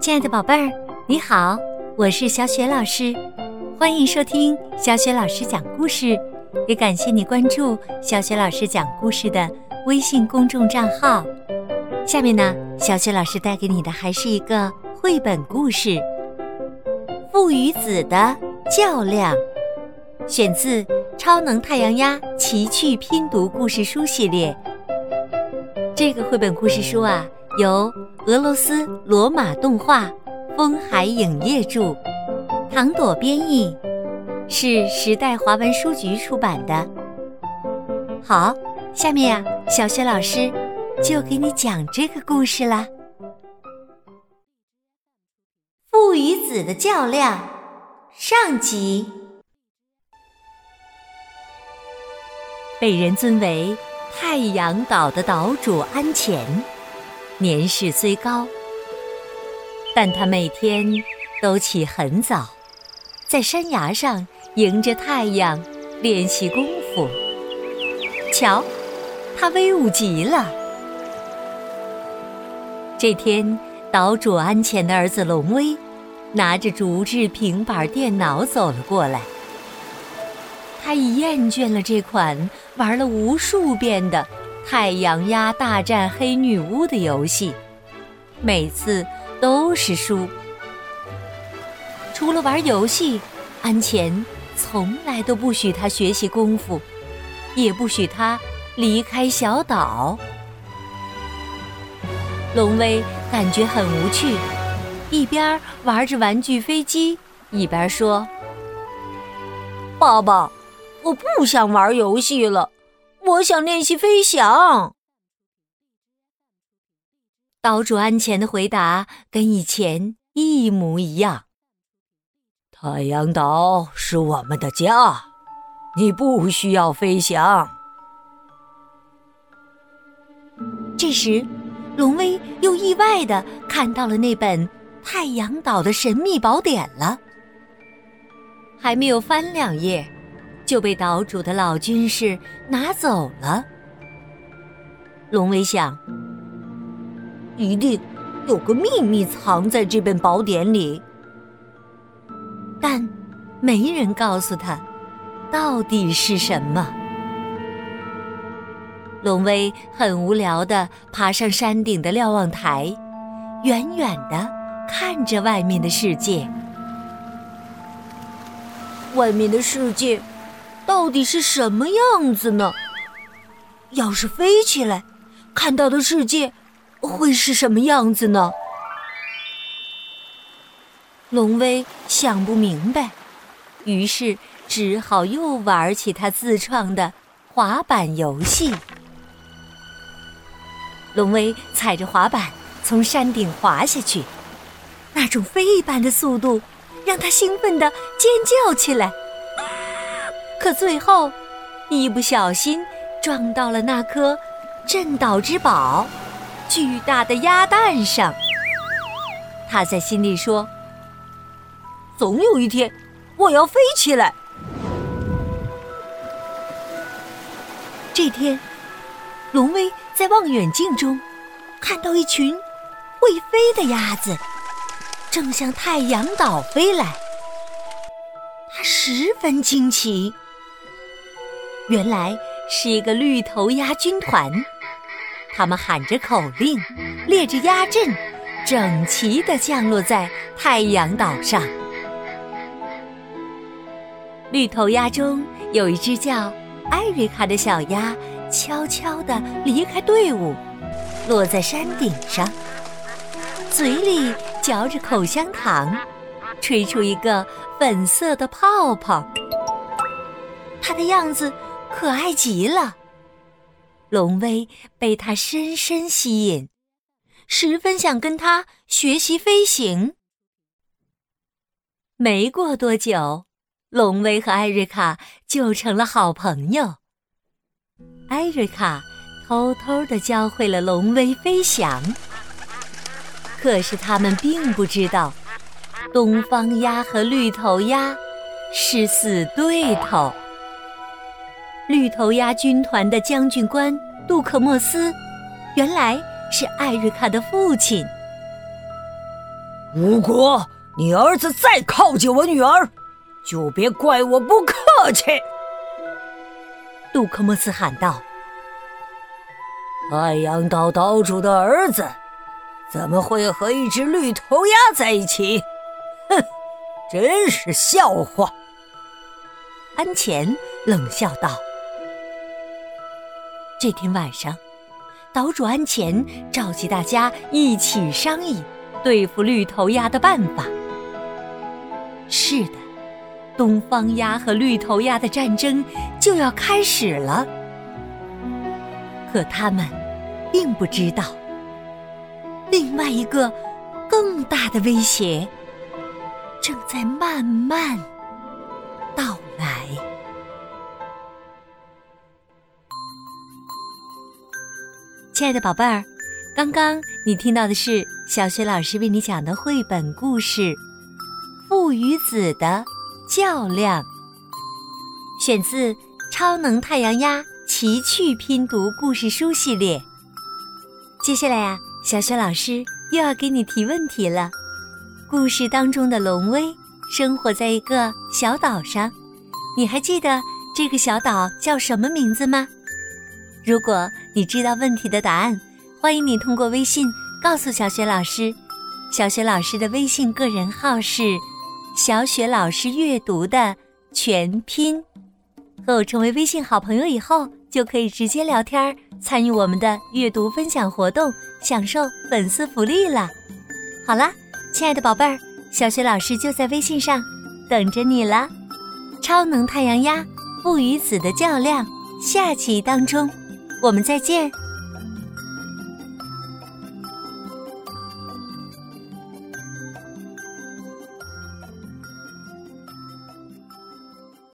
亲爱的宝贝儿，你好，我是小雪老师，欢迎收听小雪老师讲故事，也感谢你关注小雪老师讲故事的微信公众账号。下面呢，小雪老师带给你的还是一个绘本故事《父与子的较量》，选自《超能太阳鸭奇趣拼读故事书》系列。这个绘本故事书啊。由俄罗斯罗马动画风海影业著，唐朵编译，是时代华文书局出版的。好，下面呀，小雪老师就给你讲这个故事啦。父与子的较量上集，被人尊为太阳岛的岛主安前。年事虽高，但他每天都起很早，在山崖上迎着太阳练习功夫。瞧，他威武极了。这天，岛主安前的儿子龙威拿着竹制平板电脑走了过来。他已厌倦了这款玩了无数遍的。太阳鸭大战黑女巫的游戏，每次都是输。除了玩游戏，安前从来都不许他学习功夫，也不许他离开小岛。龙威感觉很无趣，一边玩着玩具飞机，一边说：“爸爸，我不想玩游戏了。”我想练习飞翔。岛主安前的回答跟以前一模一样。太阳岛是我们的家，你不需要飞翔。这时，龙威又意外的看到了那本《太阳岛的神秘宝典》了，还没有翻两页。就被岛主的老军士拿走了。龙威想，一定有个秘密藏在这本宝典里，但没人告诉他到底是什么。龙威很无聊的爬上山顶的瞭望台，远远的看着外面的世界。外面的世界。到底是什么样子呢？要是飞起来，看到的世界会是什么样子呢？龙威想不明白，于是只好又玩起他自创的滑板游戏。龙威踩着滑板从山顶滑下去，那种飞一般的速度让他兴奋的尖叫起来。可最后，一不小心撞到了那颗镇岛之宝——巨大的鸭蛋上。他在心里说：“总有一天，我要飞起来。”这天，龙威在望远镜中看到一群会飞的鸭子，正向太阳岛飞来。他十分惊奇。原来是一个绿头鸭军团，他们喊着口令，列着鸭阵，整齐地降落在太阳岛上。绿头鸭中有一只叫艾瑞卡的小鸭，悄悄地离开队伍，落在山顶上，嘴里嚼着口香糖，吹出一个粉色的泡泡。它的样子。可爱极了，龙威被他深深吸引，十分想跟他学习飞行。没过多久，龙威和艾瑞卡就成了好朋友。艾瑞卡偷偷的教会了龙威飞翔，可是他们并不知道，东方鸭和绿头鸭是死对头。绿头鸭军团的将军官杜克莫斯，原来是艾瑞卡的父亲。如果你儿子再靠近我女儿，就别怪我不客气。”杜克莫斯喊道。“太阳岛岛主的儿子怎么会和一只绿头鸭在一起？哼，真是笑话！”安前冷笑道。这天晚上，岛主安前召集大家一起商议对付绿头鸭的办法。是的，东方鸭和绿头鸭的战争就要开始了。可他们并不知道，另外一个更大的威胁正在慢慢亲爱的宝贝儿，刚刚你听到的是小雪老师为你讲的绘本故事《父与子的较量》，选自《超能太阳鸭奇趣拼读故事书》系列。接下来呀，小雪老师又要给你提问题了。故事当中的龙威生活在一个小岛上，你还记得这个小岛叫什么名字吗？如果你知道问题的答案，欢迎你通过微信告诉小雪老师。小雪老师的微信个人号是“小雪老师阅读”的全拼。和我成为微信好朋友以后，就可以直接聊天，参与我们的阅读分享活动，享受粉丝福利了。好啦，亲爱的宝贝儿，小雪老师就在微信上等着你了。超能太阳鸭父与子的较量，下期当中。我们再见。